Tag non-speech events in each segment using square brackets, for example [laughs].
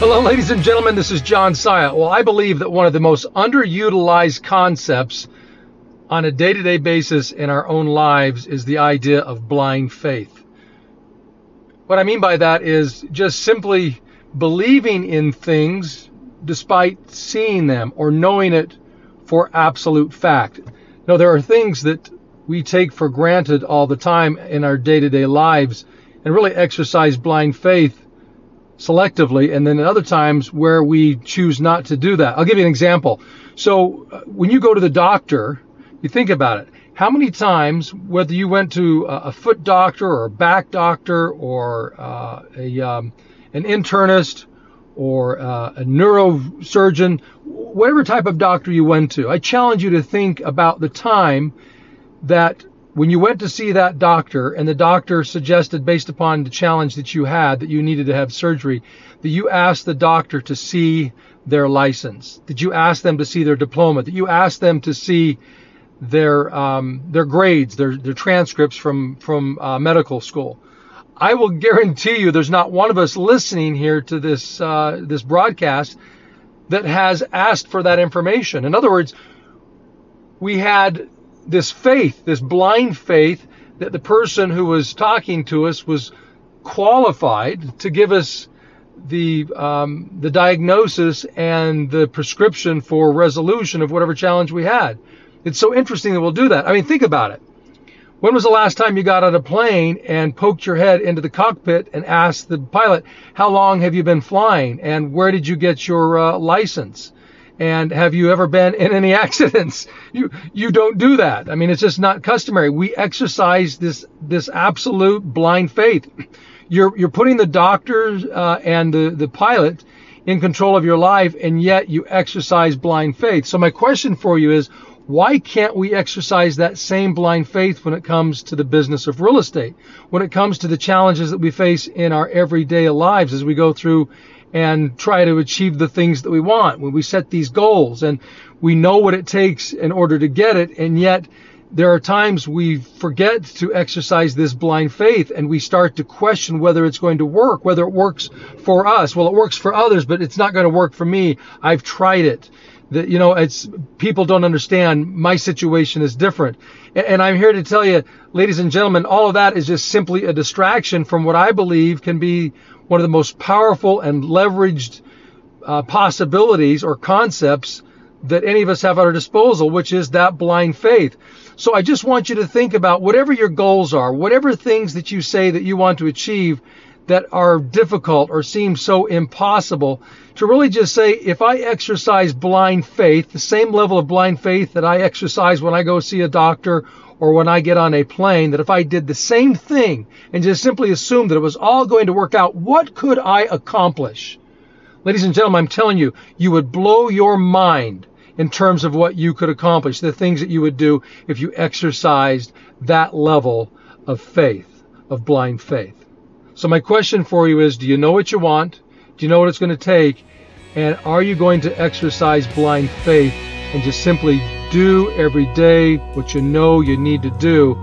Hello, ladies and gentlemen. This is John Saya. Well, I believe that one of the most underutilized concepts on a day to day basis in our own lives is the idea of blind faith. What I mean by that is just simply believing in things despite seeing them or knowing it for absolute fact. Now, there are things that we take for granted all the time in our day to day lives and really exercise blind faith selectively, and then at other times where we choose not to do that. I'll give you an example. So uh, when you go to the doctor, you think about it. How many times, whether you went to a, foot doctor or a back doctor or uh, a um, an internist or uh, a neurosurgeon, whatever type of doctor you went to, I challenge you to think about the time that when you went to see that doctor and the doctor suggested based upon the challenge that you had that you needed to have surgery that you asked the doctor to see their license. Did you ask them to see their diploma. That you asked them to see their um, their grades their their transcripts from from uh, medical school. I will guarantee you there's not one of us listening here to this uh, this broadcast that has asked for that information. In other words we had this faith, this blind faith, that the person who was talking to us was qualified to give us the um, the diagnosis and the prescription for resolution of whatever challenge we had. It's so interesting that we'll do that. I mean, think about it. When was the last time you got on a plane and poked your head into the cockpit and asked the pilot, "How long have you been flying and where did you get your uh, license?" And have you ever been in any [laughs] accidents? You you don't do that. I mean, it's just not customary. We exercise this this absolute blind faith. You're you're putting the doctor uh, and the the pilot in control of your life, and yet you exercise blind faith. So my question for you is, why can't we exercise that same blind faith when it comes to the business of real estate? When it comes to the challenges that we face in our everyday lives as we go through and try to achieve the things that we want when we set these goals and we know what it takes in order to get it and yet there are times we forget to exercise this blind faith and we start to question whether it's going to work, whether it works for us. Well, it works for others, but it's not going to work for me. I've tried it. That you know, it's people don't understand. My situation is different, and I'm here to tell you, ladies and gentlemen, all of that is just simply a distraction from what I believe can be one of the most powerful and leveraged uh, possibilities or concepts that any of us have at our disposal, which is that blind faith. So I just want you to think about whatever your goals are, whatever things that you say that you want to achieve that are difficult or seem so impossible, to really just say, if I exercise blind faith, the same level of blind faith that I exercise when I go see a doctor or when I get on a plane, that if I did the same thing and just simply assumed that it was all going to work out, what could I accomplish? Ladies and gentlemen, I'm telling you, you would blow your mind in terms of what you could accomplish, the things that you would do if you exercised that level of faith, of blind faith. So my question for you is, do you know what you want? Do you know what it's going to take? And are you going to exercise blind faith and just simply do every day what you know you need to do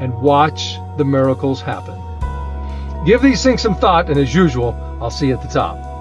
and watch the miracles happen. Give these things some thought, and as usual, I'll see you at the top.